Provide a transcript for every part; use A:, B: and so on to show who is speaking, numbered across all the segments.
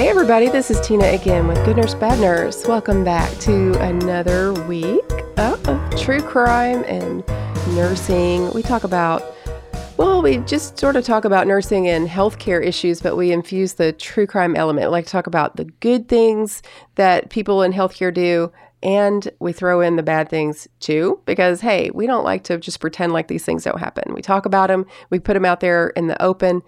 A: Hey, everybody, this is Tina again with Good Nurse Bad Nurse. Welcome back to another week of true crime and nursing. We talk about, well, we just sort of talk about nursing and healthcare issues, but we infuse the true crime element. We like to talk about the good things that people in healthcare do, and we throw in the bad things too, because hey, we don't like to just pretend like these things don't happen. We talk about them, we put them out there in the open,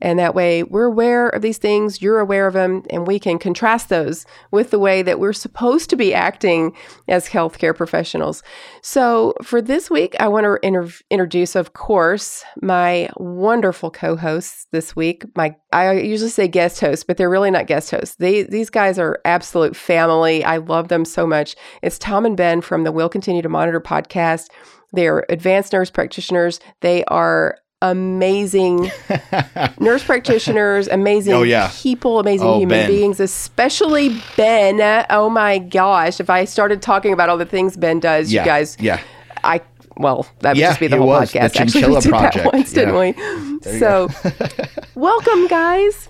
A: and that way we're aware of these things, you're aware of them, and we can contrast those with the way that we're supposed to be acting as healthcare professionals. So for this week, I want to inter- introduce, of course, my wonderful co-hosts this week. My I usually say guest hosts, but they're really not guest hosts. They, these guys are absolute family. I love them so much. It's Tom and Ben from the Will Continue to Monitor podcast. They are advanced nurse practitioners. They are amazing nurse practitioners, amazing
B: Oh, yeah.
A: people, amazing
B: Oh,
A: human
B: Ben.
A: beings, especially Ben. Oh my gosh. If I started talking about all the things Ben does,
B: Yeah,
A: you guys,
B: yeah.
A: I, well, that would
B: Yeah,
A: just be the whole
B: was, the
A: podcast. Actually, we did
B: Project.
A: that once, didn't
B: Yeah.
A: we? So, welcome, guys.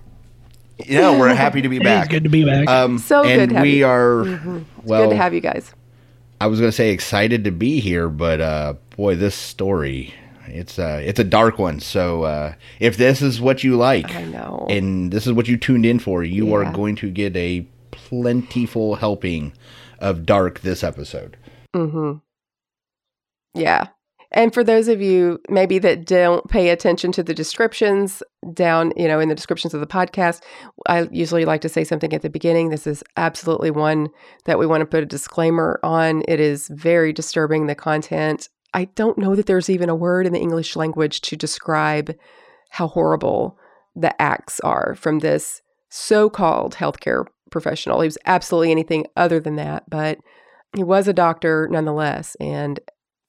B: Yeah, we're happy to be back.
C: it's good to be back.
B: Um,
A: So good
B: and
A: to have
B: we
A: you.
B: are well.
A: Good to have you guys.
B: I was going to say excited to be here, but uh, boy, this story it's uh, it's a dark one. So uh, if this is what you like,
A: I know.
B: and this is what you tuned in for, you
A: Yeah.
B: are going to get a plentiful helping of dark this episode. Hmm.
A: Yeah. And for those of you maybe that don't pay attention to the descriptions down, you know, in the descriptions of the podcast, I usually like to say something at the beginning. This is absolutely one that we want to put a disclaimer on. It is very disturbing, the content. I don't know that there's even a word in the English language to describe how horrible the acts are from this so called healthcare professional. He was absolutely anything other than that, but he was a doctor nonetheless. And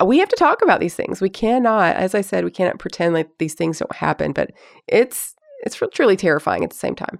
A: we have to talk about these things. We cannot, as I said, we cannot pretend like these things don't happen, but it's it's truly terrifying at the same time.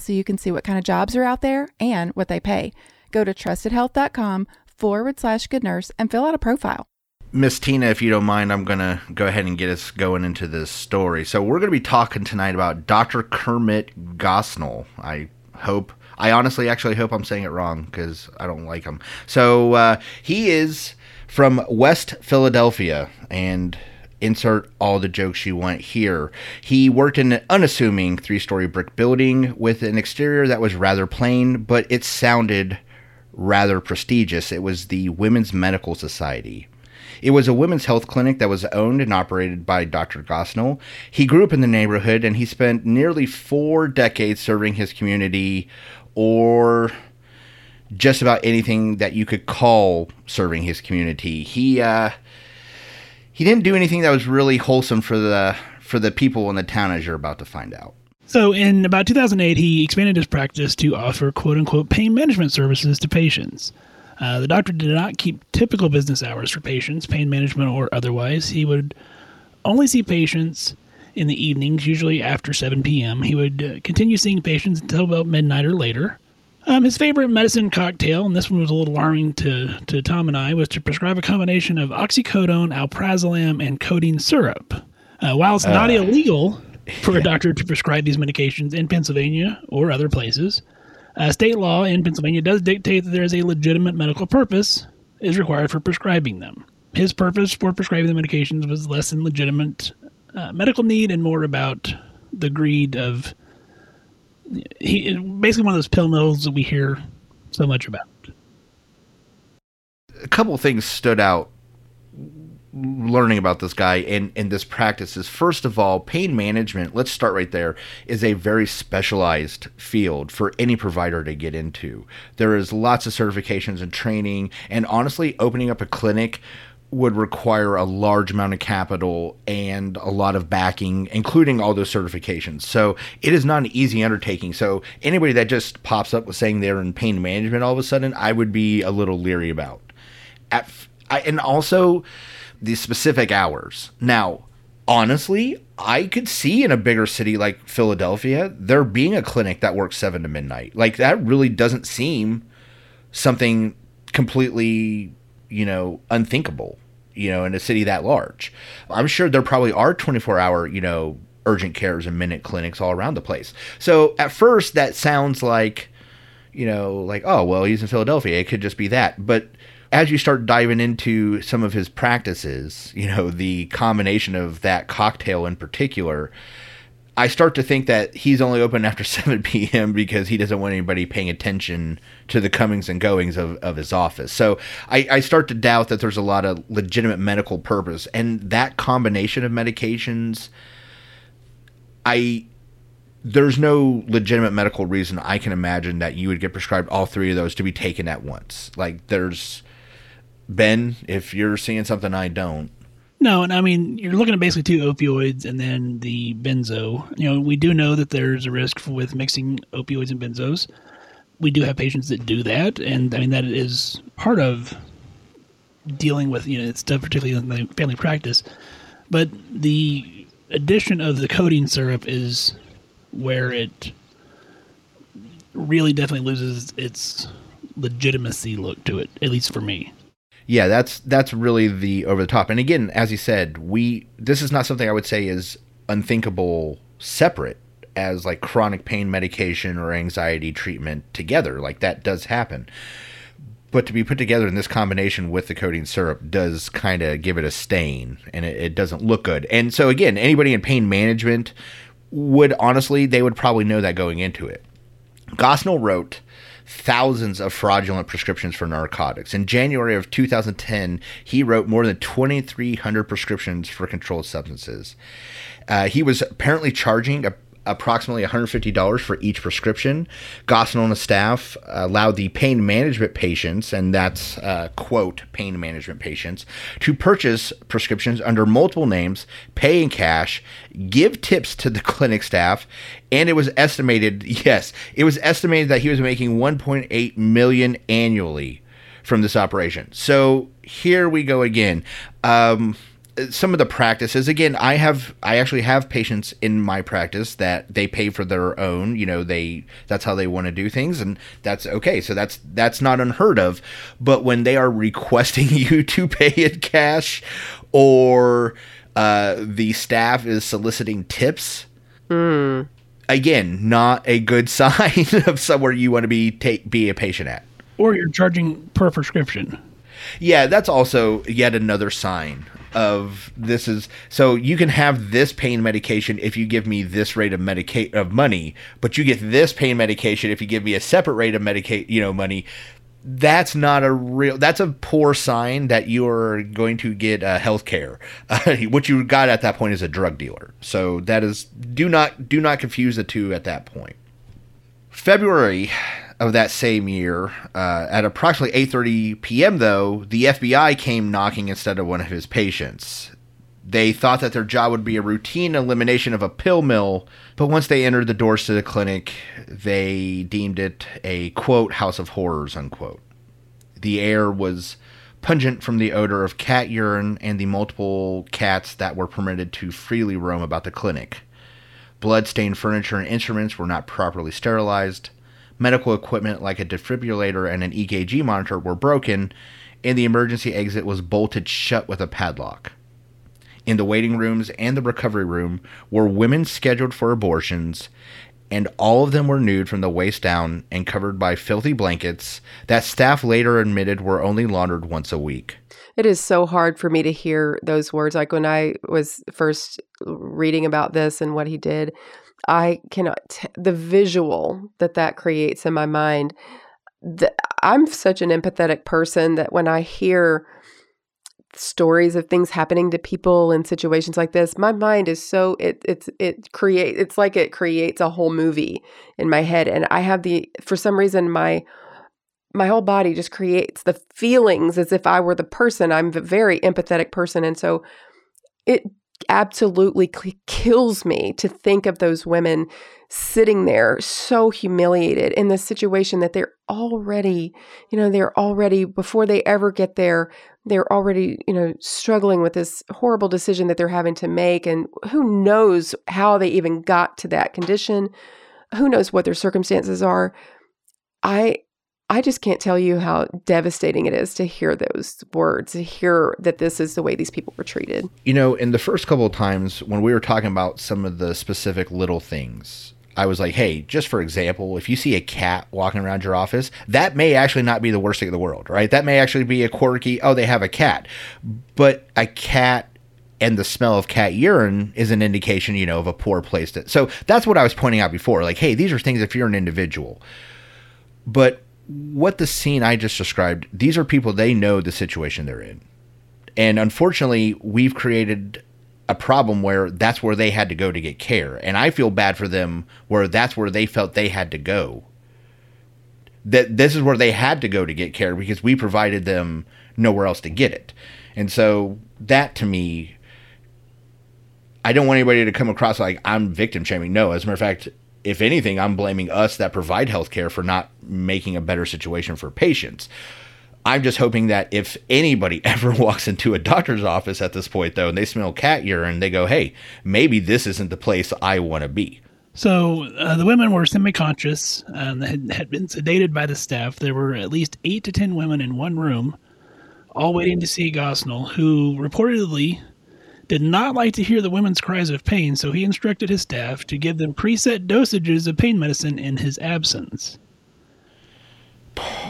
D: so you can see what kind of jobs are out there and what they pay. Go to trustedhealth.com forward slash good nurse and fill out a profile.
B: Miss Tina, if you don't mind, I'm going to go ahead and get us going into this story. So, we're going to be talking tonight about Dr. Kermit Gosnell. I hope, I honestly actually hope I'm saying it wrong because I don't like him. So, uh, he is from West Philadelphia and insert all the jokes you want here. He worked in an unassuming three story brick building with an exterior that was rather plain, but it sounded rather prestigious. It was the Women's Medical Society. It was a women's health clinic that was owned and operated by Dr. Gosnell. He grew up in the neighborhood and he spent nearly four decades serving his community or just about anything that you could call serving his community. He uh, he didn't do anything that was really wholesome for the for the people in the town, as you're about to find out.
C: so in about 2008, he expanded his practice to offer quote unquote pain management services to patients. Uh, the doctor did not keep typical business hours for patients, pain management or otherwise. He would only see patients in the evenings, usually after 7 p.m. He would uh, continue seeing patients until about midnight or later. Um, his favorite medicine cocktail, and this one was a little alarming to, to Tom and I, was to prescribe a combination of oxycodone, alprazolam, and codeine syrup. Uh, while it's not illegal for a doctor to prescribe these medications in Pennsylvania or other places. Uh, state law in Pennsylvania does dictate that there is a legitimate medical purpose is required for prescribing them. His purpose for prescribing the medications was less than legitimate uh, medical need and more about the greed of he basically one of those pill mills that we hear so much about.
B: A couple things stood out learning about this guy and, and this practice is first of all pain management let's start right there is a very specialized field for any provider to get into there is lots of certifications and training and honestly opening up a clinic would require a large amount of capital and a lot of backing, including all those certifications. So it is not an easy undertaking. So anybody that just pops up with saying they're in pain management all of a sudden, I would be a little leery about. At, I, and also the specific hours. Now, honestly, I could see in a bigger city like Philadelphia there being a clinic that works seven to midnight. Like that really doesn't seem something completely you know, unthinkable, you know, in a city that large. I'm sure there probably are 24 hour, you know, urgent cares and minute clinics all around the place. So at first that sounds like, you know, like, oh, well, he's in Philadelphia. It could just be that. But as you start diving into some of his practices, you know, the combination of that cocktail in particular, I start to think that he's only open after 7 p.m. because he doesn't want anybody paying attention to the comings and goings of, of his office. So I, I start to doubt that there's a lot of legitimate medical purpose. And that combination of medications, I there's no legitimate medical reason I can imagine that you would get prescribed all three of those to be taken at once. Like there's Ben, if you're seeing something I don't,
C: no, and I mean you're looking at basically two opioids and then the benzo. You know, we do know that there's a risk with mixing opioids and benzos. We do have patients that do that, and I mean that is part of dealing with you know stuff, particularly in the family practice. But the addition of the codeine syrup is where it really definitely loses its legitimacy look to it, at least for me
B: yeah, that's that's really the over the top. And again, as you said, we this is not something I would say is unthinkable separate as like chronic pain medication or anxiety treatment together. Like that does happen. But to be put together in this combination with the codeine syrup does kind of give it a stain and it, it doesn't look good. And so again, anybody in pain management would honestly, they would probably know that going into it. Gosnell wrote thousands of fraudulent prescriptions for narcotics. In January of 2010, he wrote more than 2,300 prescriptions for controlled substances. Uh, he was apparently charging a approximately $150 for each prescription. The staff allowed the pain management patients, and that's uh, quote, pain management patients, to purchase prescriptions under multiple names, pay in cash, give tips to the clinic staff, and it was estimated, yes, it was estimated that he was making 1.8 million annually from this operation. So here we go again. Um, some of the practices again i have i actually have patients in my practice that they pay for their own you know they that's how they want to do things and that's okay. So that's that's not unheard of. But when they are requesting you to pay in cash or uh, the staff is soliciting tips
A: mm.
B: again not a good sign of somewhere you want to be take be a patient at.
C: Or you're charging per prescription.
B: Yeah, that's also yet another sign of this is so you can have this pain medication if you give me this rate of medicate of money, but you get this pain medication if you give me a separate rate of medicate, you know, money. That's not a real. That's a poor sign that you are going to get uh, health care. What you got at that point is a drug dealer. So that is do not do not confuse the two at that point. February of that same year, uh, at approximately 8:30 p.m., though, the FBI came knocking instead of one of his patients. They thought that their job would be a routine elimination of a pill mill, but once they entered the doors to the clinic, they deemed it a quote house of horrors unquote. The air was pungent from the odor of cat urine and the multiple cats that were permitted to freely roam about the clinic. Blood-stained furniture and instruments were not properly sterilized medical equipment like a defibrillator and an EKG monitor were broken, and the emergency exit was bolted shut with a padlock. In the waiting rooms and the recovery room were women scheduled for abortions, and all of them were nude from the waist down and covered by filthy blankets that staff later admitted were only laundered once a week.
A: It is so hard for me to hear those words. Like when I was first reading about this and what he did, I cannot, uh, t- the visual that that creates in my mind. The, I'm such an empathetic person that when I hear stories of things happening to people in situations like this my mind is so it it's it create it's like it creates a whole movie in my head and i have the for some reason my my whole body just creates the feelings as if i were the person i'm a very empathetic person and so it absolutely kills me to think of those women sitting there so humiliated in this situation that they're already, you know, they're already, before they ever get there, they're already, you know, struggling with this horrible decision that they're having to make. And who knows how they even got to that condition? Who knows what their circumstances are? I I just can't tell you how devastating it is to hear those words, to hear that this is the way these people were treated.
B: You know, in the first couple of times when we were talking about some of the specific little things, I was like, hey, just for example, if you see a cat walking around your office, that may actually not be the worst thing in the world, right? That may actually be a quirky, oh, they have a cat. But a cat and the smell of cat urine is an indication, you know, of a poor place. To, so that's what I was pointing out before. Like, hey, these are things if you're an individual. But what the scene I just described, these are people they know the situation they're in. And unfortunately, we've created a problem where that's where they had to go to get care. And I feel bad for them where that's where they felt they had to go. That this is where they had to go to get care because we provided them nowhere else to get it. And so that to me I don't want anybody to come across like I'm victim shaming. No, as a matter of fact, if anything, I'm blaming us that provide healthcare for not making a better situation for patients. I'm just hoping that if anybody ever walks into a doctor's office at this point, though, and they smell cat urine, they go, hey, maybe this isn't the place I want to be.
C: So uh, the women were semi-conscious and had, had been sedated by the staff. There were at least eight to ten women in one room, all waiting to see Gosnell, who reportedly did not like to hear the women's cries of pain, so he instructed his staff to give them preset dosages of pain medicine in his absence.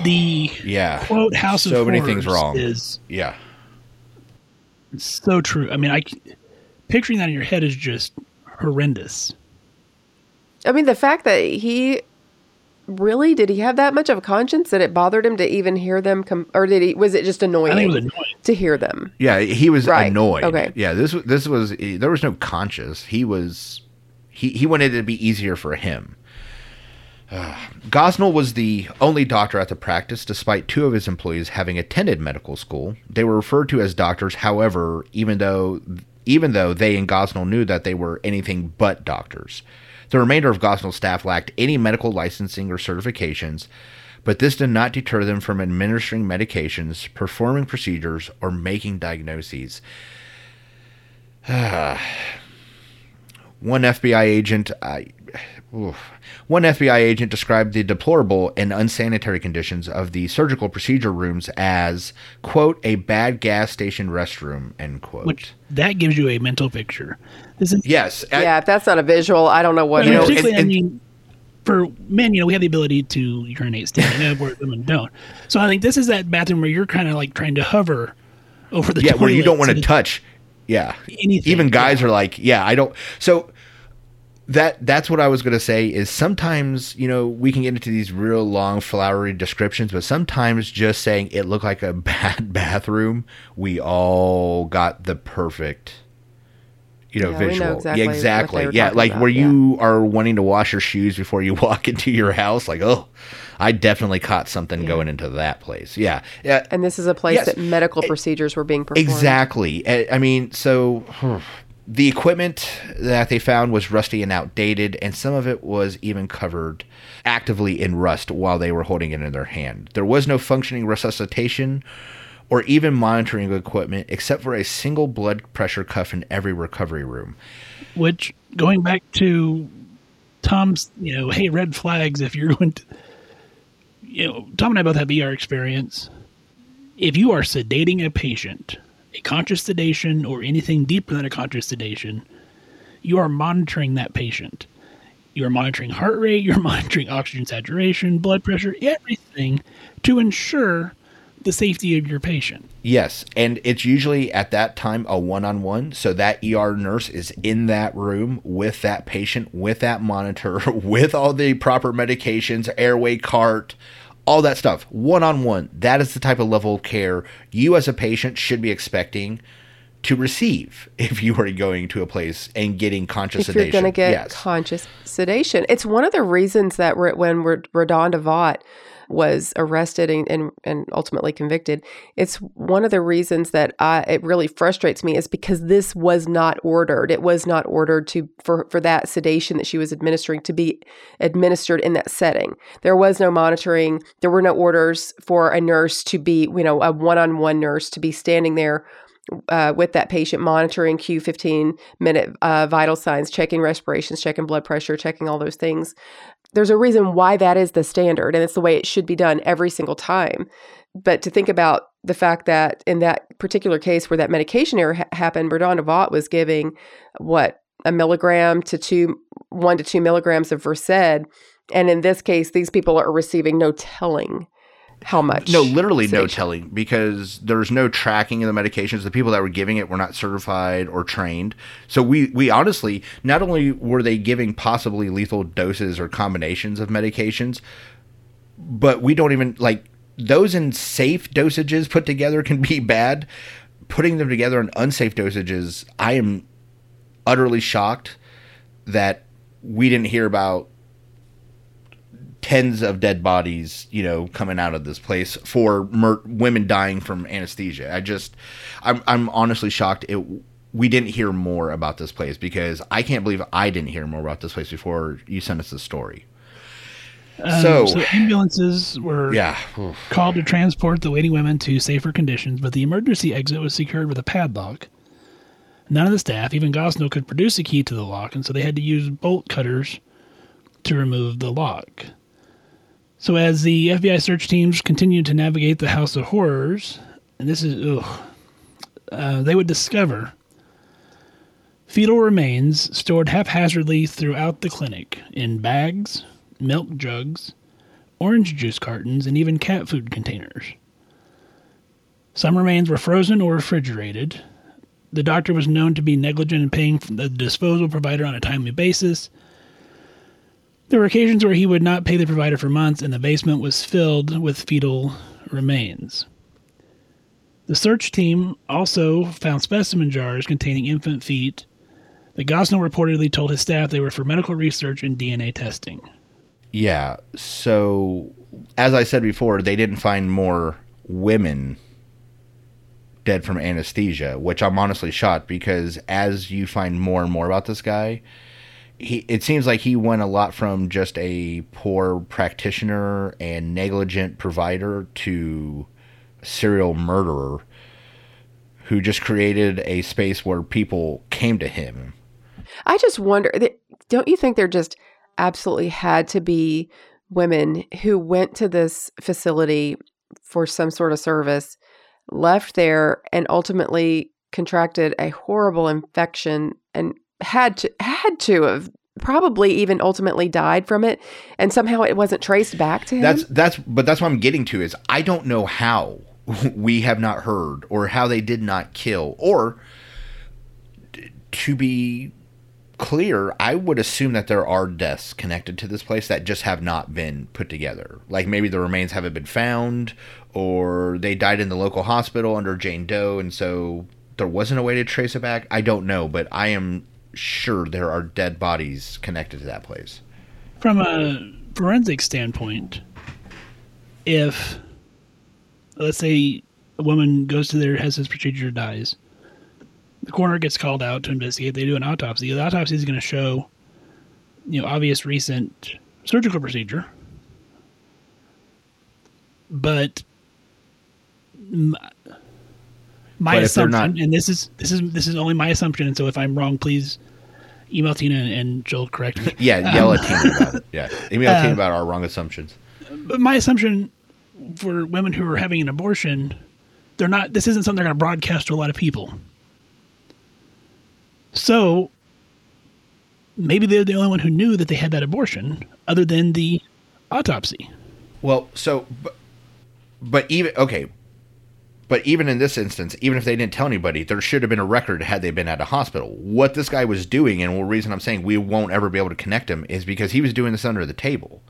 C: The
B: yeah
C: quote House
B: so
C: of
B: many things wrong
C: is
B: yeah
C: so true. I mean, I picturing that in your head is just horrendous.
A: I mean, the fact that he really did he have that much of a conscience that it bothered him to even hear them come, or did he? Was it just annoying?
C: I think it was annoying.
A: to hear them.
B: Yeah, he was
A: Right.
B: annoyed.
A: Okay.
B: Yeah, this was this was there was no conscience He was he he wanted it to be easier for him. Uh, Gosnell was the only doctor at the practice, despite two of his employees having attended medical school. They were referred to as doctors, however, even though even though they and Gosnell knew that they were anything but doctors. The remainder of Gosnell's staff lacked any medical licensing or certifications, but this did not deter them from administering medications, performing procedures, or making diagnoses. Ah. One FBI agent, I, oof. one FBI agent described the deplorable and unsanitary conditions of the surgical procedure rooms as "quote a bad gas station restroom." End quote.
C: Which that gives you a mental picture. This is
B: yes, I-
A: yeah, if that's not a visual, I don't know what.
C: I mean,
B: know,
A: is.
C: particularly,
B: and-
C: I mean, for men, you know, we have the ability to urinate standing up, where women don't. So I think this is that bathroom where you're kind of like trying to hover over the
B: yeah, where you don't want to touch. Yeah,
C: Anything,
B: Even guys
C: yeah.
B: are like, yeah, I don't. So that that's what I was gonna say is sometimes you know we can get into these real long flowery descriptions, but sometimes just saying it looked like a bad bathroom, we all got the perfect. You know,
A: Yeah, we know
B: visual.
A: exactly
B: yeah, exactly. Yeah, like
A: about,
B: where
A: yeah.
B: you are wanting to wash your shoes before you walk into your house. Like, oh, I definitely caught something going into that place. Yeah, yeah.
A: And this is a place
B: Yes.
A: that medical eh, procedures were being performed.
B: Exactly. I I mean, so hmm, the equipment that they found was rusty and outdated, and some of it was even covered actively in rust while they were holding it in their hand. There was no functioning resuscitation or even monitoring equipment except for a single blood pressure cuff in every recovery room.
C: Which going back to Tom's, you know, hey, red flags. If you're going to, you know, Tom and I both have ER experience. If you are sedating a patient, a conscious sedation or anything deeper than a conscious sedation, you are monitoring that patient. You're monitoring heart rate, you're monitoring oxygen saturation, blood pressure, everything to ensure the safety of your patient.
B: Yes, and it's usually at that time a one-on-one, so that ER nurse is in that room with that patient, with that monitor, with all the proper medications, airway cart, all that stuff, one-on-one. That is the type of level of care you as a patient should be expecting to receive if you are going to a place and getting conscious
A: if
B: sedation.
A: you're going to get
B: yes.
A: conscious sedation. It's one of the reasons that re- when Re- Redonda Vaught was arrested and, and, and ultimately convicted, it's one of the reasons that I, it really frustrates me is because this was not ordered. It was not ordered to for, for that sedation that she was administering to be administered in that setting. There was no monitoring. There were no orders for a nurse to be, you know, a one-on-one nurse to be standing there uh, with that patient, monitoring Q 15 minute uh, vital signs, checking respirations, checking blood pressure, checking all those things. There's a reason why that is the standard, and it's the way it should be done every single time. But to think about the fact that in that particular case where that medication error ha- happened, Redonda Vaught was giving what a milligram to two, one to two milligrams of Versed, and in this case, these people are receiving no telling how much.
B: No, literally no telling because there's no tracking of the medications. The people that were giving it were not certified or trained. So we we honestly not only were they giving possibly lethal doses or combinations of medications, but we don't even like those in safe dosages put together can be bad. Putting them together in unsafe dosages, I am utterly shocked that we didn't hear about tens of dead bodies, you know, coming out of this place for mur- women dying from anesthesia. I just, I'm, I'm honestly shocked. It, we didn't hear more about this place because I can't believe I didn't hear more about this place before you sent us the story.
C: Um,
B: So-
C: so ambulances were
B: Yeah.
C: called to transport the waiting women to safer conditions, but the emergency exit was secured with a padlock. None of the staff, even Gosnell, could produce a key to the lock, and so they had to use bolt cutters to remove the lock. So as the FBI search teams continued to navigate the House of Horrors, and this is uh, they would discover fetal remains stored haphazardly throughout the clinic in bags, milk jugs, orange juice cartons, and even cat food containers. Some remains were frozen or refrigerated. The doctor was known to be negligent in paying the disposal provider on a timely basis. There were occasions where he would not pay the provider for months, and the basement was filled with fetal remains. The search team also found specimen jars containing infant feet that Gosnell reportedly told his staff they were for medical research and DNA testing.
B: Yeah. So, as I said before, they didn't find more women dead from anesthesia, which I'm honestly shocked because as you find more and more about this guy, he it seems like he went a lot from just a poor practitioner and negligent provider to serial murderer who just created a space where people came to him.
A: I just wonder, don't you think there just absolutely had to be women who went to this facility for some sort of service, left there, and ultimately contracted a horrible infection and had to had to have probably even ultimately died from it, and somehow it wasn't traced back to him.
B: That's that's but that's what I'm getting to is I don't know how we have not heard or how they did not kill or to be clear, I would assume that there are deaths connected to this place that just have not been put together. Like maybe the remains haven't been found or they died in the local hospital under Jane Doe and so there wasn't a way to trace it back. I don't know, but I am sure there are dead bodies connected to that place.
C: From a forensic standpoint, if let's say a woman goes to their has this procedure dies, the coroner gets called out to investigate. They do an autopsy. The autopsy is going to show, you know, obvious recent surgical procedure, but my
B: But
C: assumption,
B: not-
C: and this is this is this is only my assumption, and so if I'm wrong, please email Tina and, and she'll correct me.
B: Yeah, yell at Tina about it. Yeah, email
C: Uh,
B: Tina about our wrong assumptions.
C: But my assumption for women who are having an abortion, they're not. This isn't something they're going to broadcast to a lot of people. So maybe they're the only one who knew that they had that abortion, other than the autopsy.
B: Well, so, but, but even okay, but even in this instance, even if they didn't tell anybody, there should have been a record had they been at a hospital. What this guy was doing, and the reason I'm saying we won't ever be able to connect him, is because he was doing this under the table.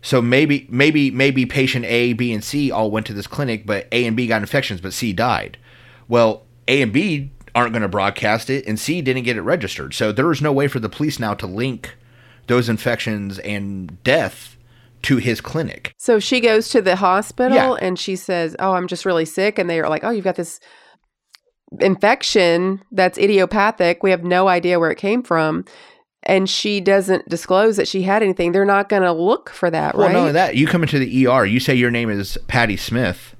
B: So maybe, maybe, maybe patient A, B, and C all went to this clinic, but A and B got infections, but C died. Well, A and B aren't going to broadcast it, and C didn't get it registered. So there is no way for the police now to link those infections and death to his clinic.
A: So she goes to the hospital
B: Yeah.
A: and she says, "Oh, I'm just really sick," and they are like, "Oh, you've got this infection that's idiopathic. We have no idea where it came from." And she doesn't disclose that she had anything. They're not going to look for that,
B: Well,
A: right?
B: not no, that, you come into the ER, you say your name is Patty Smith,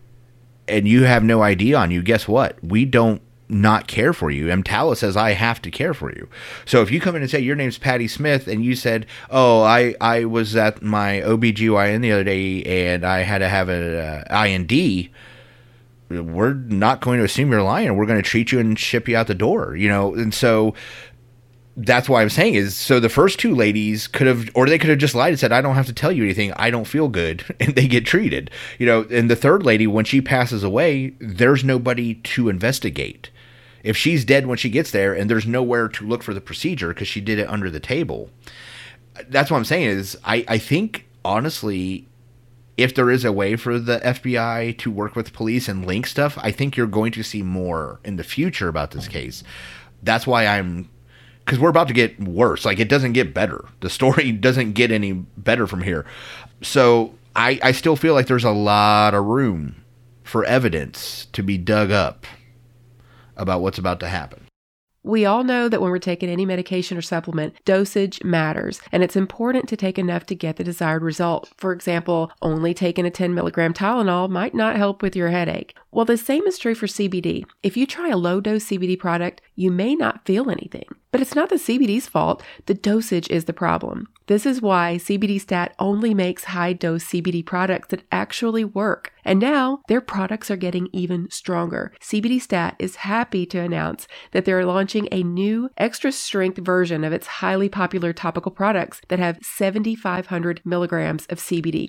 B: and you have no ID on you. Guess what? We don't not care for you. EMTALA says I have to care for you. So if you come in and say your name's Patty Smith and you said, "Oh, I I was at my OBGYN the other day and I had to have a uh, IND," we're not going to assume you're lying. We're going to treat you and ship you out the door, you know. And so that's why I'm saying is so the first two ladies could have, or they could have just lied and said, I don't have to tell you anything. I don't feel good. And they get treated, you know. And the third lady, when she passes away, there's nobody to investigate. If she's dead when she gets there and there's nowhere to look for the procedure because she did it under the table, that's what I'm saying is I, I think honestly, if there is a way for the FBI to work with police and link stuff, I think you're going to see more in the future about this case. That's why I'm because we're about to get worse. Like it doesn't get better. The story doesn't get any better from here. So I, I still feel like there's a lot of room for evidence to be dug up about what's about to happen.
A: We all know that when we're taking any medication or supplement, dosage matters, and it's important to take enough to get the desired result. For example, only taking a 10 milligram Tylenol might not help with your headache. Well, the same is true for CBD. If you try a low dose CBD product, you may not feel anything. But it's not the CBD's fault, the dosage is the problem. This is why CBD Stat only makes high dose CBD products that actually work. And now their products are getting even stronger. CBD Stat is happy to announce that they're launching a new extra strength version of its highly popular topical products that have 7,500 milligrams of CBD.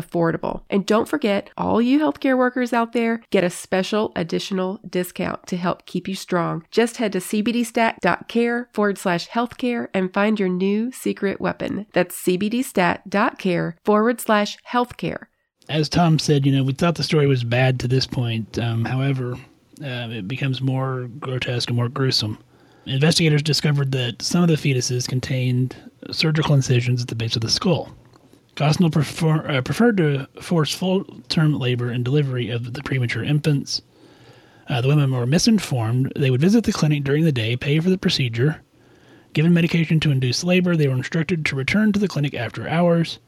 A: affordable. And don't forget, all you healthcare workers out there get a special additional discount to help keep you strong. Just head to cbdstat.care forward slash healthcare and find your new secret weapon. That's cbdstat.care forward slash healthcare.
C: As Tom said, you know, we thought the story was bad to this point. Um, however, uh, it becomes more grotesque and more gruesome. Investigators discovered that some of the fetuses contained surgical incisions at the base of the skull. Gosnell prefer, uh, preferred to force full term labor and delivery of the premature infants. Uh, the women were misinformed. They would visit the clinic during the day, pay for the procedure. Given medication to induce labor, they were instructed to return to the clinic after hours.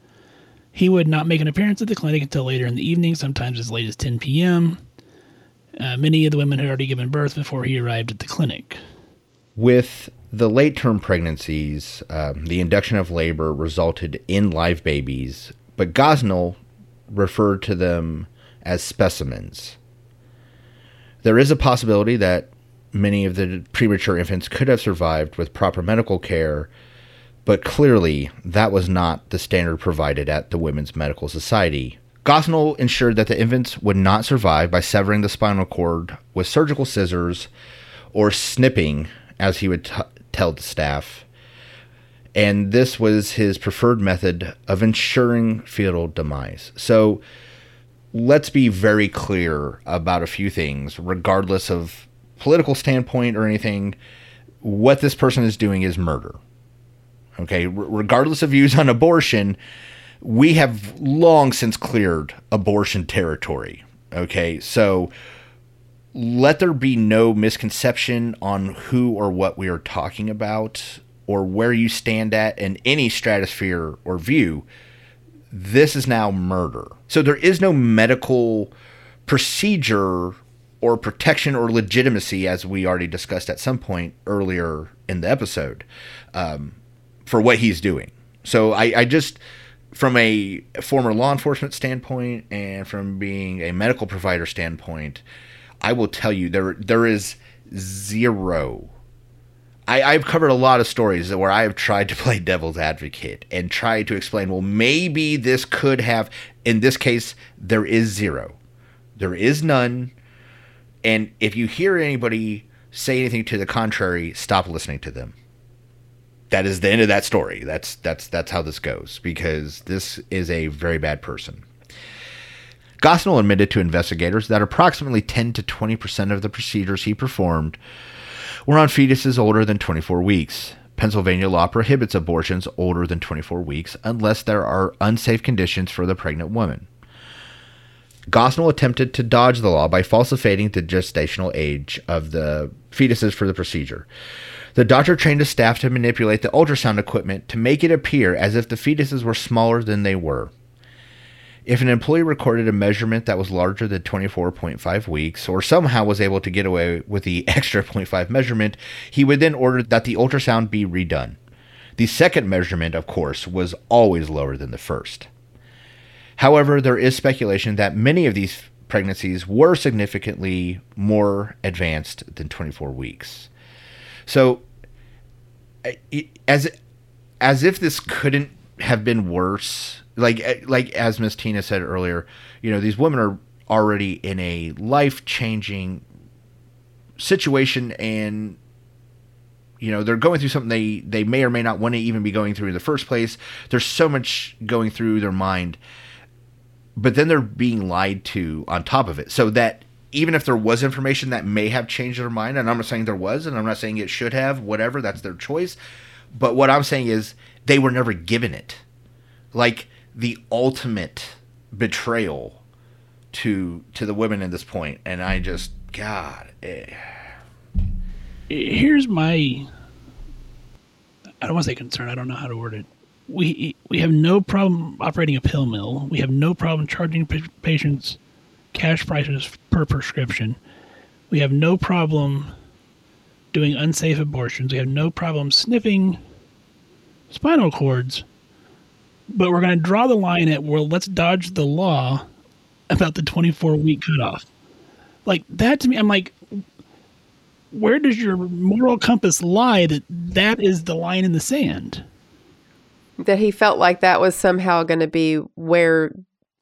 C: He would not make an appearance at the clinic until later in the evening, sometimes as late as 10 p.m. Uh, many of the women had already given birth before he arrived at the clinic.
B: With the late term pregnancies, um, the induction of labor resulted in live babies, but Gosnell referred to them as specimens. There is a possibility that many of the premature infants could have survived with proper medical care, but clearly that was not the standard provided at the Women's Medical Society. Gosnell ensured that the infants would not survive by severing the spinal cord with surgical scissors or snipping, as he would t- tell the staff. And this was his preferred method of ensuring fetal demise. So let's be very clear about a few things, regardless of political standpoint or anything. What this person is doing is murder. Okay, R- regardless of views on abortion, we have long since cleared abortion territory. Okay, so let there be no misconception on who or what we are talking about or where you stand at in any stratosphere or view. This is now murder. So there is no medical procedure or protection or legitimacy, as we already discussed at some point earlier in the episode, um, for what he's doing. So I, I just from a former law enforcement standpoint and from being a medical provider standpoint, I will tell you there there is zero. I, I've covered a lot of stories where I have tried to play devil's advocate and tried to explain, well, maybe this could have. In this case, there is zero. There is none. And if you hear anybody say anything to the contrary, stop listening to them that is the end of that story. That's that's that's how this goes because this is a very bad person. Gosnell admitted to investigators that approximately 10 to 20 percent of the procedures he performed were on fetuses older than 24 weeks. Pennsylvania law prohibits abortions older than 24 weeks unless there are unsafe conditions for the pregnant woman. Gosnell attempted to dodge the law by falsifying the gestational age of the fetuses for the procedure. The doctor trained his staff to manipulate the ultrasound equipment to make it appear as if the fetuses were smaller than they were. If an employee recorded a measurement that was larger than 24.5 weeks, or somehow was able to get away with the extra 0.5 measurement, he would then order that the ultrasound be redone. The second measurement, of course, was always lower than the first. However, there is speculation that many of these pregnancies were significantly more advanced than 24 weeks. So, as as if this couldn't have been worse, like eh, like as Miss Tina said earlier, you know, these women are already in a life changing situation, and you know they're going through something they they may or may not want to even be going through in the first place. There's so much going through their mind, but then they're being lied to on top of it, so that even if there was information that may have changed their mind, and I'm not saying there was, and I'm not saying it should have, whatever, that's their choice. But what I'm saying is they were never given it. Like the ultimate betrayal to to the women at this point, and I just God. Eh.
C: Here's my. I don't want to say concern. I don't know how to word it. We we have no problem operating a pill mill. We have no problem charging patients cash prices per prescription. We have no problem doing unsafe abortions. We have no problem sniffing spinal cords. But we're going to draw the line at, well, let's dodge the law about the 24 week cutoff. Like, that to me, I'm like, where does your moral compass lie that that is the line in the sand?
A: That he felt like that was somehow going to be where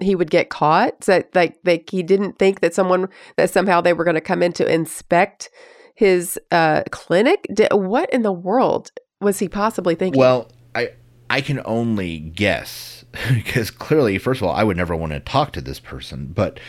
A: he would get caught. So like like he didn't think that someone that somehow they were going to come in to inspect his uh, clinic. Did, what in the world was he possibly thinking?
B: Well, I I can only guess because clearly, first of all, I would never want to talk to this person, but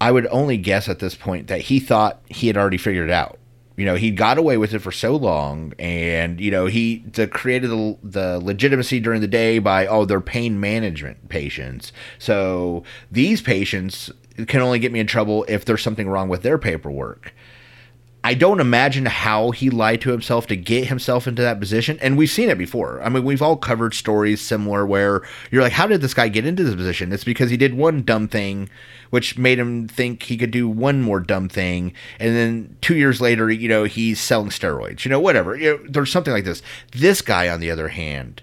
B: I would only guess at this point that he thought he had already figured it out. You know, he got away with it for so long, and you know he the created the, the legitimacy during the day by oh they're pain management patients. So these patients can only get me in trouble if there's something wrong with their paperwork. I don't imagine how he lied to himself to get himself into that position. And we've seen it before. I mean, we've all covered stories similar where you're like, how did this guy get into this position? It's because he did one dumb thing, which made him think he could do one more dumb thing. And then two years later, you know, he's selling steroids, you know, whatever. You know, there's something like this. This guy, on the other hand,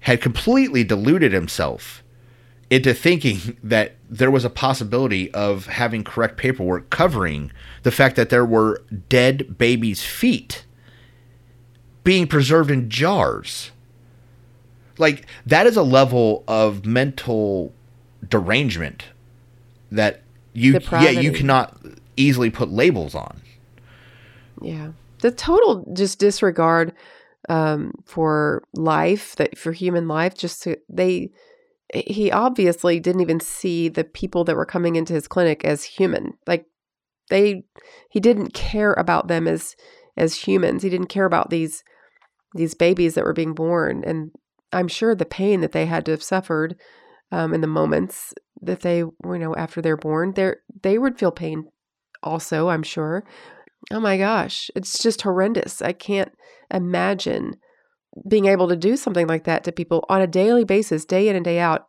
B: had completely deluded himself into thinking that there was a possibility of having correct paperwork covering the fact that there were dead babies' feet being preserved in jars. Like, that is a level of mental derangement that you yeah you cannot easily put labels on.
A: Yeah. The total just disregard um, for life that for human life just to, they he obviously didn't even see the people that were coming into his clinic as human. Like they he didn't care about them as as humans. He didn't care about these these babies that were being born and I'm sure the pain that they had to have suffered um, in the moments that they you know after they're born, they they would feel pain also, I'm sure. Oh my gosh, it's just horrendous. I can't imagine being able to do something like that to people on a daily basis, day in and day out.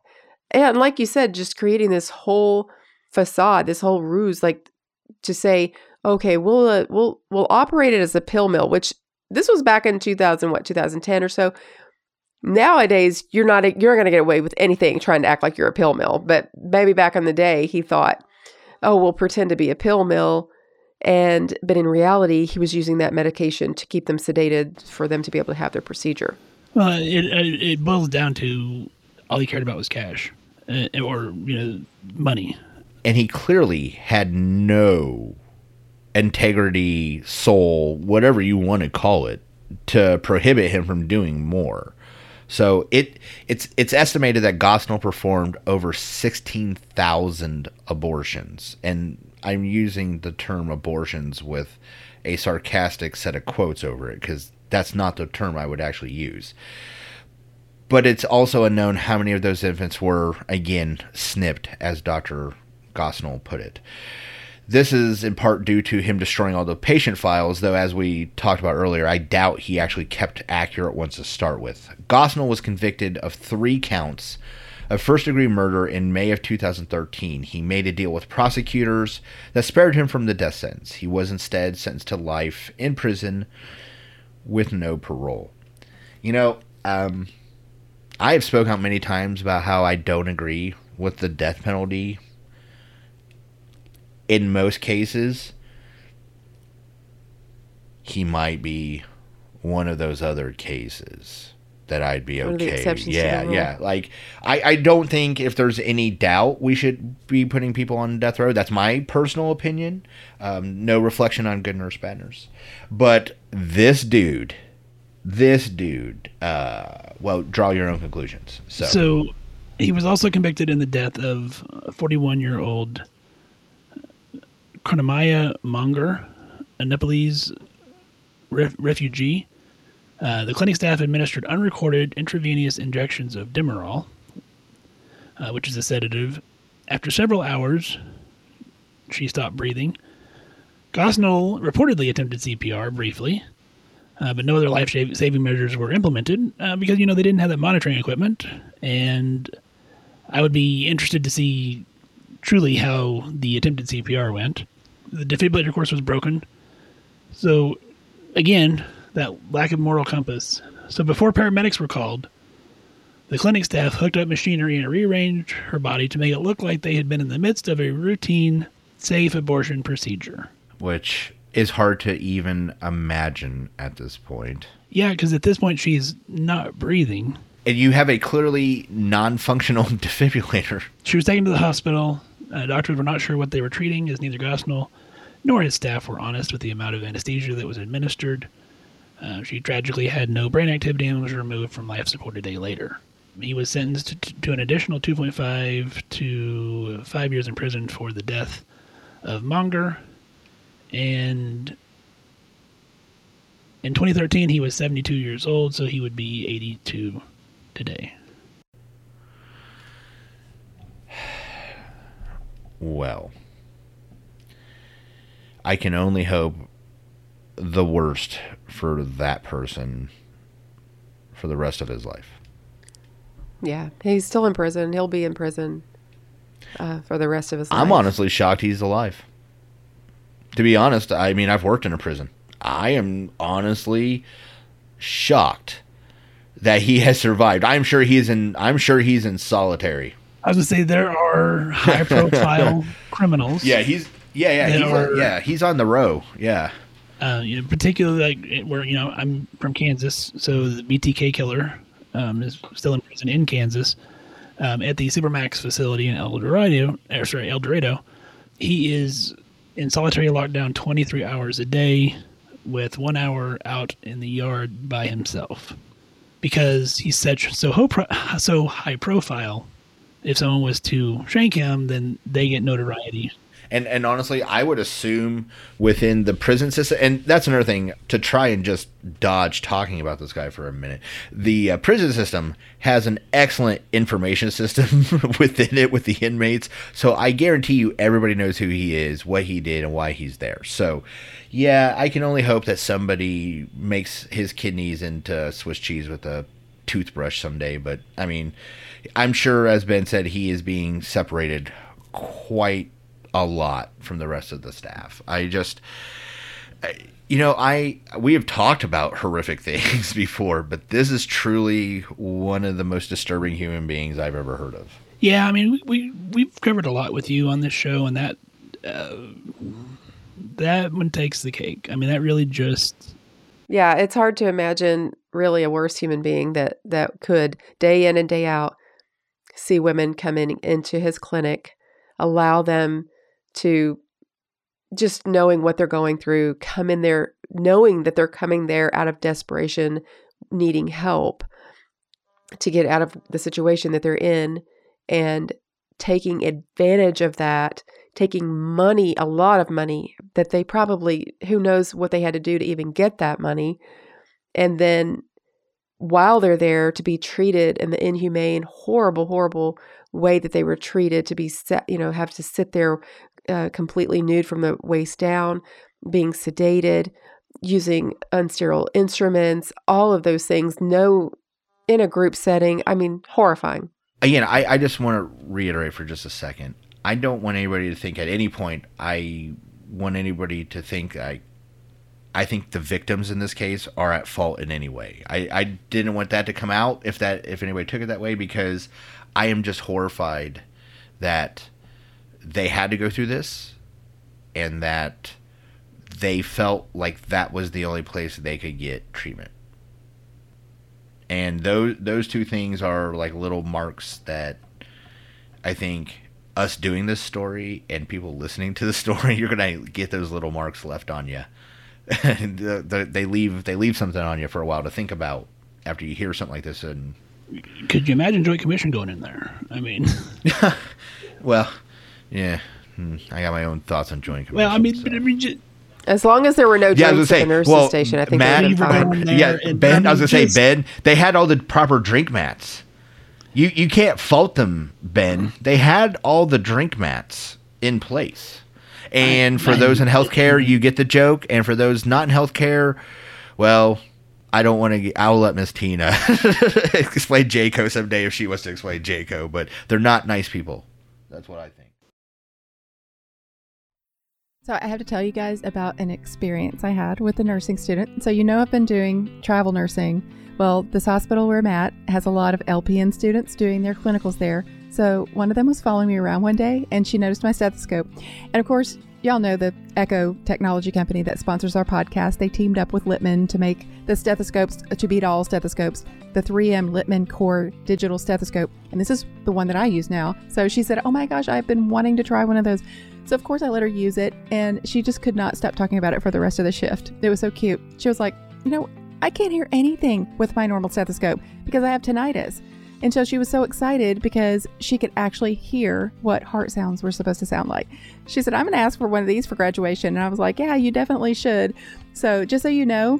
A: And like you said, just creating this whole facade, this whole ruse, like to say, okay, we'll uh, we'll we'll operate it as a pill mill, which this was back in 2000 what 2010 or so. Nowadays, you're not you're going to get away with anything trying to act like you're a pill mill, but maybe back in the day he thought, "Oh, we'll pretend to be a pill mill." And but in reality, he was using that medication to keep them sedated for them to be able to have their procedure.
C: Well, it it, it boils down to all he cared about was cash, uh, or you know, money.
B: And he clearly had no integrity, soul, whatever you want to call it, to prohibit him from doing more. So it it's it's estimated that Gosnell performed over sixteen thousand abortions, and I'm using the term abortions with a sarcastic set of quotes over it because that's not the term I would actually use. But it's also unknown how many of those infants were, again, snipped, as Dr. Gosnell put it. This is in part due to him destroying all the patient files, though, as we talked about earlier, I doubt he actually kept accurate ones to start with. Gosnell was convicted of three counts of first degree murder in May of 2013. He made a deal with prosecutors that spared him from the death sentence. He was instead sentenced to life in prison with no parole. You know, um, I have spoken out many times about how I don't agree with the death penalty in most cases. He might be one of those other cases that I'd be
A: One of the
B: okay.
A: exceptions to
B: yeah,
A: the rule.
B: yeah. Like I, I don't think if there's any doubt we should be putting people on death row. That's my personal opinion. Um, no reflection on good nurse, bad nurse. But this dude, this dude, uh, well, draw your own conclusions. So,
C: So he was also convicted in the death of 41 year old Karnamaya Mongar, a Nepalese ref- refugee. Uh, the clinic staff administered unrecorded intravenous injections of Demerol, uh, which is a sedative. After several hours, she stopped breathing. Gosnell reportedly attempted CPR briefly, uh, but no other life saving measures were implemented uh, because you know they didn't have that monitoring equipment, and I would be interested to see truly how the attempted CPR went. The defibrillator, of course, was broken. So, again, that lack of moral compass. So, before paramedics were called, the clinic staff hooked up machinery and rearranged her body to make it look like they had been in the midst of a routine, safe abortion procedure.
B: which is hard to even imagine at this point.
C: Yeah, because at this point she's not breathing.
B: And you have a clearly non-functional defibrillator.
C: She was taken to the hospital. Uh, doctors were not sure what they were treating, as neither Gosnell nor his staff were honest with the amount of anesthesia that was administered. Uh, she tragically had no brain activity and was removed from life support a day later. He was sentenced to, to an additional 2.5 to 5 years in prison for the death of Mongar. And in 2013, he was 72 years old, so he would be 82 today.
B: Well, I can only hope the worst for that person for the rest of his life.
A: Yeah, he's still in prison. He'll be in prison uh, for the rest of his life.
B: I'm honestly shocked he's alive. To be honest, I mean, I've worked in a prison. I am honestly shocked that he has survived. I'm sure he's in. I'm sure he's in solitary.
C: I was gonna say there are high profile criminals.
B: Yeah, he's. Yeah, yeah, he's
C: are-
B: on, yeah, he's on the row. Yeah,
C: Uh, you know, particularly like where you know I'm from Kansas, so the BTK killer um, is still in prison in Kansas um, at the Supermax facility in El Dorado. Or sorry, El Dorado. He is in solitary lockdown 23 hours a day, with one hour out in the yard by himself, because he's such so ho- pro- so high profile. If someone was to shank him, then they get notoriety.
B: And and honestly, I would assume within the prison system, and that's another thing to try and just dodge talking about this guy for a minute. The uh, prison system has an excellent information system within it with the inmates, so I guarantee you everybody knows who he is, what he did, and why he's there. So, yeah, I can only hope that somebody makes his kidneys into Swiss cheese with a toothbrush someday. But I mean, I'm sure, as Ben said, he is being separated quite a lot from the rest of the staff. I just, you know, I we have talked about horrific things before, but this is truly one of the most disturbing human beings I've ever heard of.
C: Yeah, I mean, we, we we've covered a lot with you on this show, and that uh, that one takes the cake. I mean, that really just
A: yeah, it's hard to imagine really a worse human being that that could day in and day out see women coming into his clinic, allow them to just knowing what they're going through, come in there knowing that they're coming there out of desperation, needing help to get out of the situation that they're in and taking advantage of that, taking money, a lot of money that they probably, who knows what they had to do to even get that money. And then while they're there to be treated in the inhumane, horrible, horrible way that they were treated, to be set, you know, have to sit there uh, completely nude from the waist down, being sedated, using unsterile instruments, all of those things. No, in a group setting. I mean, horrifying.
B: Again, I, I just want to reiterate for just a second. I don't want anybody to think at any point I want anybody to think I I think the victims in this case are at fault in any way. I, I didn't want that to come out if that if anybody took it that way because I am just horrified that they had to go through this and that they felt like that was the only place they could get treatment. And those those two things are like little marks that I think us doing this story and people listening to the story, you're gonna get those little marks left on you. they leave they leave something on you for a while to think about after you hear something like this. And
C: could you imagine Joint Commission going in there? I mean,
B: well, yeah, hmm, I got my own thoughts on Joint Commission.
C: Well, I mean,
B: so.
C: but I mean. Just,
A: as long as there were no
B: yeah,
A: drinks at the nurse's
B: well,
A: station, I think
B: Matt,
A: they would fine.
B: Yeah, Ben. I was gonna say Ben. They had all the proper drink mats. You you can't fault them, Ben. They had all the drink mats in place. And for those in healthcare, you get the joke. And for those not in healthcare, well, I don't want to. I'll let Miss Tina explain JCAHO someday if she wants to explain JCAHO. But they're not nice people. That's what I think.
D: So I have to tell you guys about an experience I had with a nursing student. So you know I've been doing travel nursing. Well, this hospital where I'm at has a lot of LPN students doing their clinicals there. So one of them was following me around one day and she noticed my stethoscope. And of course, y'all know the Eko technology company that sponsors our podcast. They teamed up with Littmann to make the stethoscopes uh, to beat all stethoscopes, the 3M Littmann Core digital stethoscope. And this is the one that I use now. So she said, Oh my gosh, I've been wanting to try one of those. So of course I let her use it and she just could not stop talking about it for the rest of the shift. It was so cute. She was like, You know, I can't hear anything with my normal stethoscope because I have tinnitus. And so she was so excited because she could actually hear what heart sounds were supposed to sound like. She said, I'm going to ask for one of these for graduation. And I was like, Yeah, you definitely should. So, just so you know,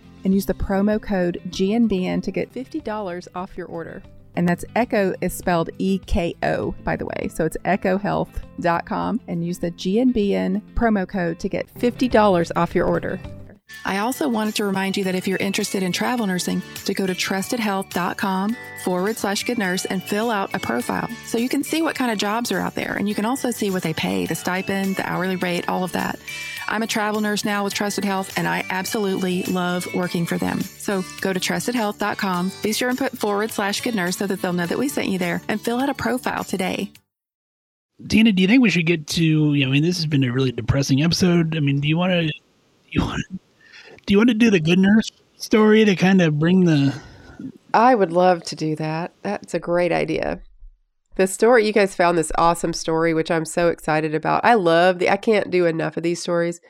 D: and use the promo code GNBN to get $50 off your order. And that's Eko is spelled E K O, by the way. So it's ekohealth.com and use the GNBN promo code to get $50 off your order. I also wanted to remind you that if you're interested in travel nursing, to go to trustedhealth.com forward slash good nurse and fill out a profile so you can see what kind of jobs are out there. And you can also see what they pay, the stipend, the hourly rate, all of that. I'm a travel nurse now with Trusted Health, and I absolutely love working for them. So go to trustedhealth.com, be sure and put forward slash good nurse so that they'll know that we sent you there, and fill out a profile today.
C: Tina, do you think we should get to, I mean, this has been a really depressing episode. I mean, do you want to You want? Do you want to do the good nurse story to kind of bring the?
A: I would love to do that. That's a great idea. The story you guys found this awesome story, which I'm so excited about. I love the. I can't do enough of these stories.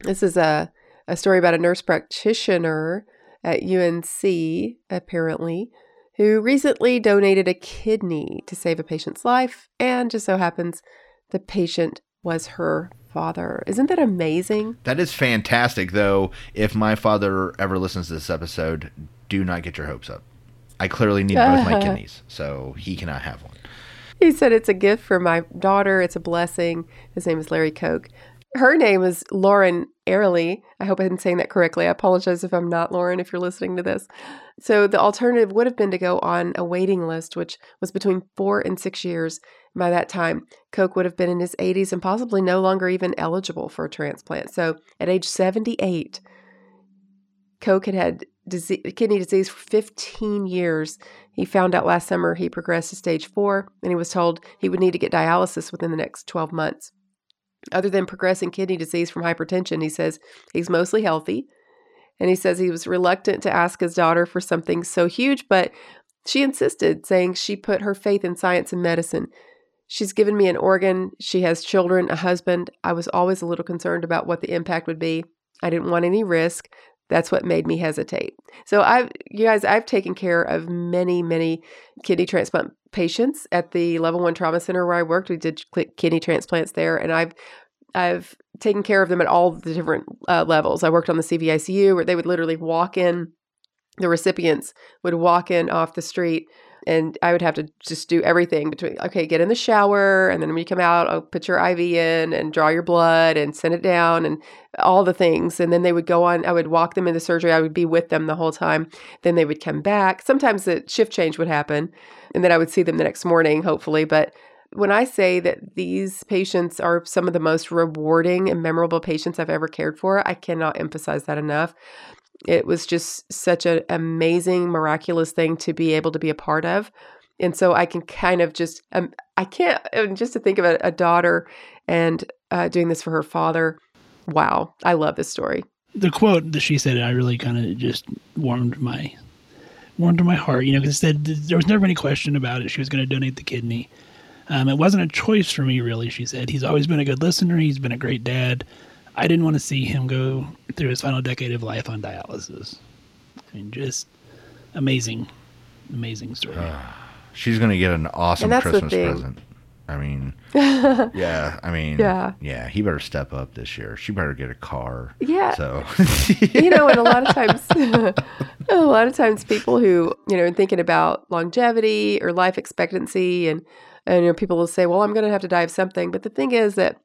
A: This is a a story about a nurse practitioner at UNC, apparently, who recently donated a kidney to save a patient's life, and just so happens the patient was her father. Isn't that amazing?
B: That is fantastic, though. If my father ever listens to this episode, do not get your hopes up. I clearly need both my kidneys, so he cannot have one.
A: He said it's a gift for my daughter. It's a blessing. His name is Larry Koch. Her name is Lauren Airley. I hope I'm saying that correctly. I apologize if I'm not, Lauren, if you're listening to this. So the alternative would have been to go on a waiting list, which was between four and six years. By that time, Koch would have been in his 80s and possibly no longer even eligible for a transplant. So at age 78, Koch had had disease, kidney disease for 15 years. He found out last summer he progressed to stage four, and he was told he would need to get dialysis within the next 12 months. Other than progressing kidney disease from hypertension, he says he's mostly healthy. And he says he was reluctant to ask his daughter for something so huge, but she insisted, saying she put her faith in science and medicine. She's given me an organ. She has children, a husband. I was always a little concerned about what the impact would be. I didn't want any risk. That's what made me hesitate. So I've you guys, I've taken care of many, many kidney transplant patients at the level one trauma center where I worked. We did kidney transplants there, and I've I've taken care of them at all the different uh, levels. I worked on the CVICU where they would literally walk in. The recipients would walk in off the street and I would have to just do everything between okay, get in the shower, and then when you come out, I'll put your IV in and draw your blood and send it down and all the things. And then they would go on. I would walk them into surgery. I would be with them the whole time. Then they would come back. Sometimes the shift change would happen, and then I would see them the next morning, hopefully. But when I say that these patients are some of the most rewarding and memorable patients I've ever cared for, I cannot emphasize that enough it was just such an amazing, miraculous thing to be able to be a part of. And so I can kind of just, um, I can't, just to think of a, a daughter and uh, doing this for her father. Wow. I love this story.
C: The quote that she said, I really kind of just warmed my, warmed my heart, you know, because said there was never any question about it. She was going to donate the kidney. Um, it wasn't a choice for me, really, she said. He's always been a good listener. He's been a great dad. I didn't want to see him go through his final decade of life on dialysis. I mean, just amazing, amazing story. Uh,
B: she's going to get an awesome Christmas present. I mean, yeah, I mean, yeah, yeah. He better step up this year. She better get a car.
A: Yeah.
B: So,
A: you know, and a lot of times, a lot of times, people who you know thinking about longevity or life expectancy, and and you know, people will say, "Well, I'm going to have to die of something." But the thing is that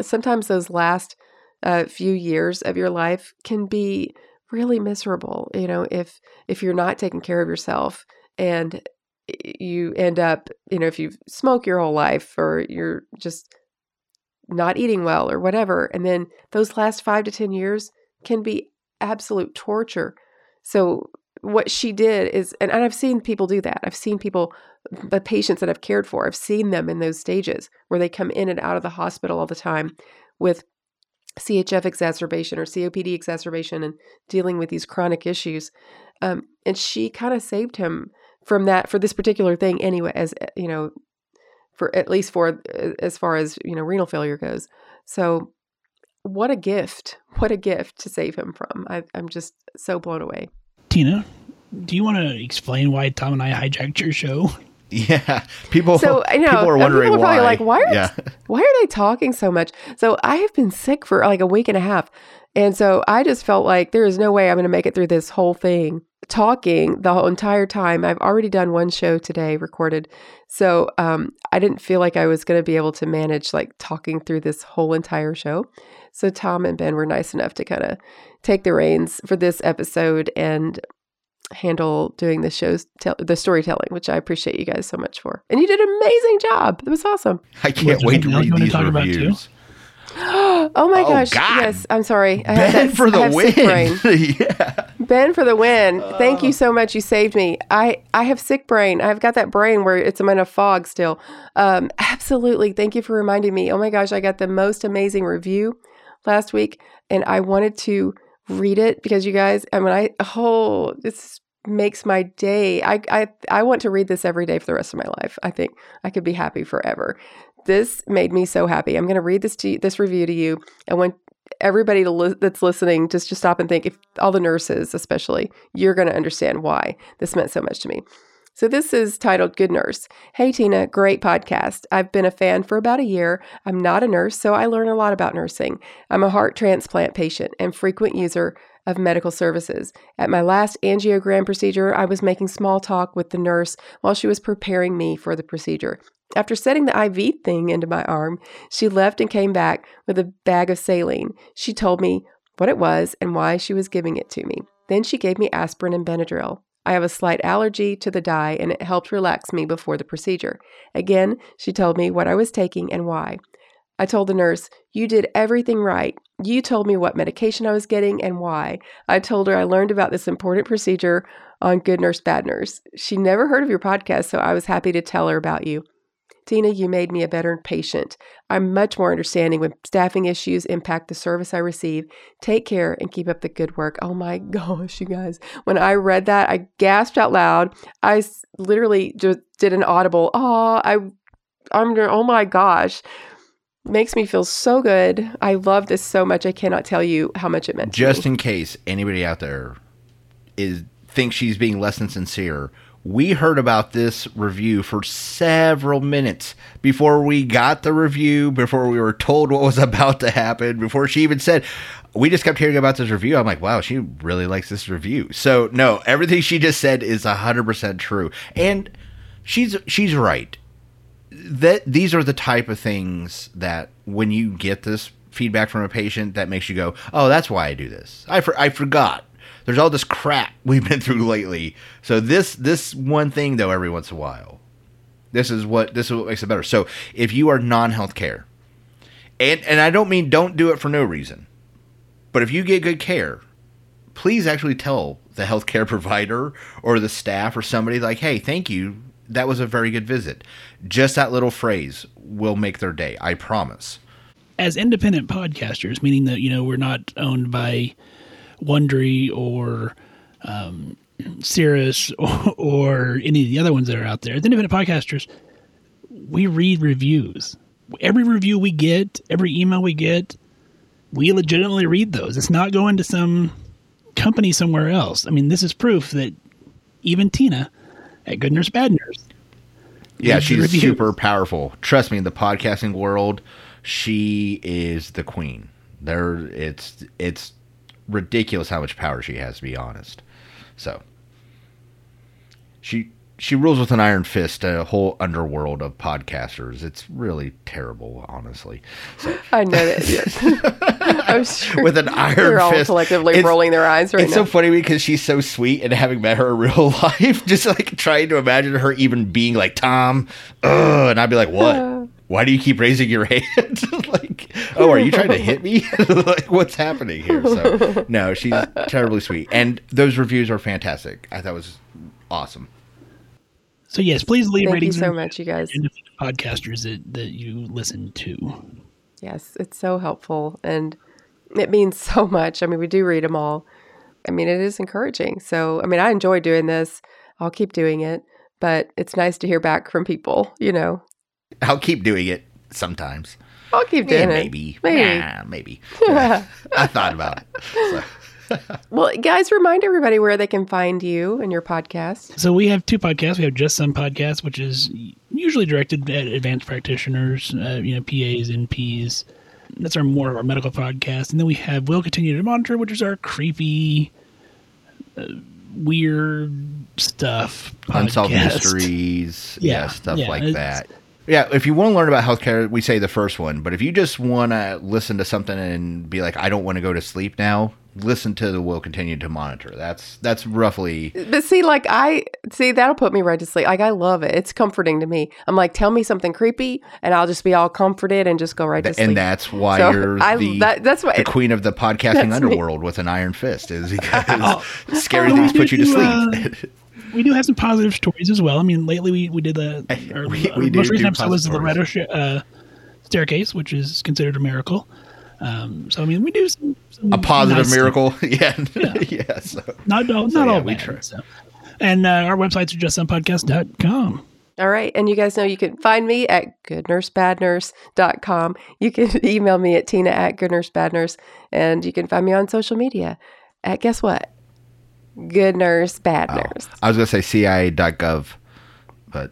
A: sometimes those last uh, few years of your life can be really miserable you know if if you're not taking care of yourself and you end up you know if you smoke your whole life or you're just not eating well or whatever and then those last 5 to 10 years can be absolute torture so what she did is and, and I've seen people do that. I've seen people the patients that I've cared for. I've seen them in those stages where they come in and out of the hospital all the time with CHF exacerbation or COPD exacerbation and dealing with these chronic issues. Um, and she kind of saved him from that for this particular thing anyway, as eh, you know, for at least for eh, as far as you know renal failure goes. So, what a gift! What a gift to save him from. I, I'm just so blown away.
C: Tina, do you want to explain why Tom and I hijacked your show?
B: Yeah, people. So I know people are wondering people are probably
A: why. like, why are yeah. why are they talking so much? So I have been sick for like a week and a half, and so I just felt like there is no way I'm going to make it through this whole thing talking the whole entire time. I've already done one show today recorded, so um, I didn't feel like I was going to be able to manage like talking through this whole entire show. So Tom and Ben were nice enough to kind of take the reins for this episode and handle doing the shows, tell- the storytelling, which I appreciate you guys so much for. And you did an amazing job. It was awesome.
B: I can't wait to read these reviews.
A: oh my oh, gosh! God. Yes, I'm sorry.
B: I ben that, for the win. yeah.
A: Ben for the win. Uh. Thank you so much. You saved me. I I have sick brain. I've got that brain where it's in a fog still. Um, absolutely. Thank you for reminding me. Oh my gosh! I got the most amazing review last week, and I wanted to read it because you guys, I mean, I, oh, this makes my day. I, I, I want to read this every day for the rest of my life. I think I could be happy forever. This made me so happy. I'm going to read this to you, this review to you. I want everybody li- that's listening just to stop and think if all the nurses especially you're going to understand why this meant so much to me so this is titled good nurse hey tina great podcast i've been a fan for about a year i'm not a nurse so i learn a lot about nursing i'm a heart transplant patient and frequent user of medical services. At my last angiogram procedure, I was making small talk with the nurse while she was preparing me for the procedure. After setting the IV thing into my arm, she left and came back with a bag of saline. She told me what it was and why she was giving it to me. Then she gave me aspirin and Benadryl. I have a slight allergy to the dye and it helped relax me before the procedure. Again, she told me what I was taking and why. I told the nurse, You did everything right. You told me what medication I was getting and why. I told her I learned about this important procedure on Good Nurse Bad Nurse. She never heard of your podcast, so I was happy to tell her about you. Tina, you made me a better patient. I'm much more understanding when staffing issues impact the service I receive. Take care and keep up the good work. Oh my gosh, you guys. When I read that, I gasped out loud. I literally just did an audible, oh, I, I'm, oh my gosh. Makes me feel so good. I love this so much. I cannot tell you how much it meant.
B: Just in case anybody out there is thinks she's being less than sincere, we heard about this review for several minutes before we got the review, before we were told what was about to happen, before she even said, we just kept hearing about this review. I'm like, wow, she really likes this review. So no, everything she just said is hundred percent true, and she's she's right. That these are the type of things that when you get this feedback from a patient, that makes you go, oh, that's why I do this. I for, I forgot there's all this crap we've been through lately. So this this one thing though, every once in a while, this is what this is what makes it better. So if you are non-healthcare, and and I don't mean don't do it for no reason, but if you get good care, please actually tell the healthcare provider or the staff or somebody like, hey, thank you. That was a very good visit. Just that little phrase will make their day. I promise.
C: As independent podcasters, meaning that you know we're not owned by Wondery or um, Sirius or, or, any of the other ones that are out there, the independent podcasters, we read reviews. Every review we get, every email we get, we legitimately read those. It's not going to some company somewhere else. I mean, this is proof that even Tina at Good Nurse Bad Nurse.
B: Yeah, she's reviews. super powerful. Trust me, in the podcasting world, she is the queen. There, it's it's ridiculous how much power she has, to be honest. So she she rules with an iron fist a whole underworld of podcasters. It's really terrible, honestly. So.
A: I know that. I'm
B: sure with an iron
A: they're
B: all
A: fist. collectively it's, rolling their eyes right
B: it's
A: now.
B: so funny because she's so sweet, and having met her in real life, just like trying to imagine her even being like Tom, ugh, and I'd be like, what? Why do you keep raising your hand? like, oh, are you trying to hit me? like, what's happening here? So, no, she's terribly sweet. And those reviews are fantastic. I thought it was awesome.
C: So, yes, please leave
A: Thank
C: ratings.
A: you so much, you guys.
C: Podcasters that, that you listen to.
A: Yes, it's so helpful. And it means so much. I mean, we do read them all. I mean, it is encouraging. So, I mean, I enjoy doing this. I'll keep doing it. But it's nice to hear back from people, you know,
B: I'll keep doing it sometimes.
A: I'll keep doing
B: yeah,
A: it.
B: Maybe. Maybe. Yeah, maybe. I thought about it. So.
A: well, guys, remind everybody where they can find you and your podcast.
C: So we have two podcasts. We have Just Some Podcast, which is usually directed at advanced practitioners, uh, you know, PAs, NPs. That's our more of our medical podcast. And then we have Will Continue to Monitor, which is our creepy, uh, weird stuff. Podcast.
B: Unsolved mysteries. Yeah, yeah stuff yeah, like that. Yeah, if you want to learn about healthcare, we say the first one. But if you just want to listen to something and be like, I don't want to go to sleep now, listen to the will continue to monitor. That's that's roughly.
A: But see, like I see that'll put me right to sleep. Like I love it. It's comforting to me. I'm like, tell me something creepy, and I'll just be all comforted and just go right to sleep.
B: And that's why so you're I, the that, that's why, the queen of the podcasting underworld me. with an iron fist is because oh, scary oh, things put you to oh,
C: sleep. We do have some positive stories as well. I mean, lately we, we did the
B: we, we most recent episode
C: was the Loretto sh- uh, staircase, which is considered a miracle. Um, so I mean, we do some, some
B: A positive
C: nice
B: miracle. yeah.
C: Yeah.
B: yeah. So.
C: Not all,
B: So,
C: not
B: yeah,
C: all
B: we
C: bad.
B: try.
C: So. And uh, our websites are justsomepodcast.com.
A: All right. And you guys know you can find me at goodnursebadnurse.com. You can email me at tina at goodnursebadnurse. And you can find me on social media at guess what? Good Nurse Bad
B: Oh,
A: Nurse.
B: I was gonna say CIA.gov, but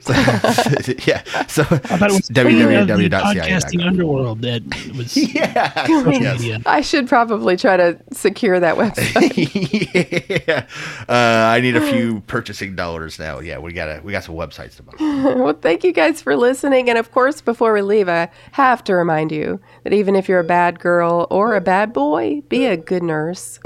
B: yeah. So
C: I thought it was the podcasting
B: www.cia.gov.
C: underworld that was
B: Yeah. yes.
C: media.
A: I should probably try to secure that website.
B: yeah. Uh, I need a few purchasing dollars now. Yeah, we got to we got some websites to buy.
A: well, thank you guys for listening. And of course, before we leave, I have to remind you that even if you're a bad girl or a bad boy, be a good nurse.